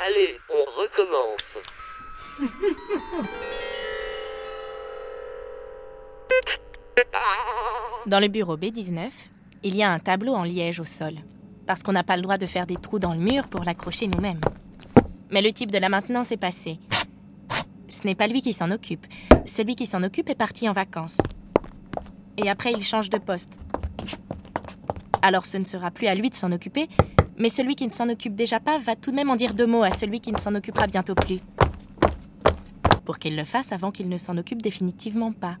Allez, on recommence. Dans le bureau B19, il y a un tableau en liège au sol, parce qu'on n'a pas le droit de faire des trous dans le mur pour l'accrocher nous-mêmes. Mais le type de la maintenance est passé. Ce n'est pas lui qui s'en occupe. Celui qui s'en occupe est parti en vacances. Et après, il change de poste. Alors ce ne sera plus à lui de s'en occuper, mais celui qui ne s'en occupe déjà pas va tout de même en dire deux mots à celui qui ne s'en occupera bientôt plus. Pour qu'il le fasse avant qu'il ne s'en occupe définitivement pas.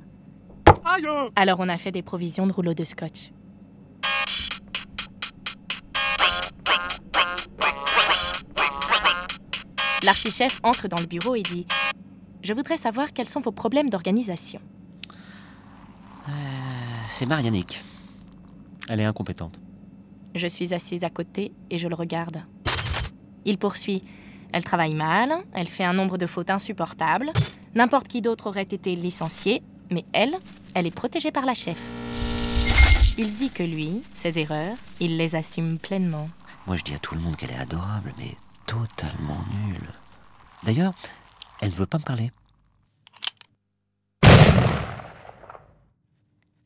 Alors on a fait des provisions de rouleaux de scotch. L'archichef entre dans le bureau et dit Je voudrais savoir quels sont vos problèmes d'organisation. C'est Marianique. Elle est incompétente. Je suis assise à côté et je le regarde. Il poursuit. Elle travaille mal, elle fait un nombre de fautes insupportables. N'importe qui d'autre aurait été licencié, mais elle, elle est protégée par la chef. Il dit que lui, ses erreurs, il les assume pleinement. Moi, je dis à tout le monde qu'elle est adorable, mais totalement nulle. D'ailleurs, elle ne veut pas me parler.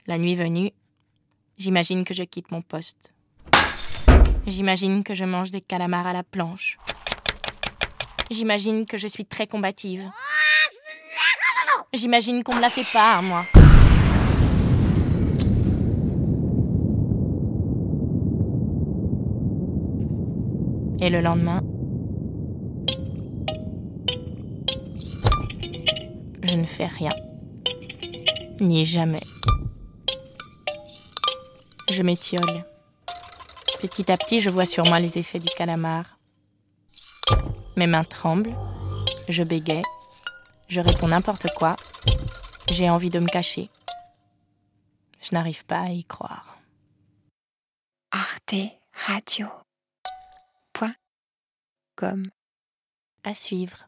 La nuit venue, j'imagine que je quitte mon poste. J'imagine que je mange des calamars à la planche. J'imagine que je suis très combative. J'imagine qu'on me la fait pas, moi. Et le lendemain, je ne fais rien. Ni jamais. Je m'étiole. Petit à petit, je vois sur moi les effets du calamar. Mes mains tremblent, je bégaye, je réponds n'importe quoi, j'ai envie de me cacher. Je n'arrive pas à y croire. Arte Radio. Point. Com. À suivre.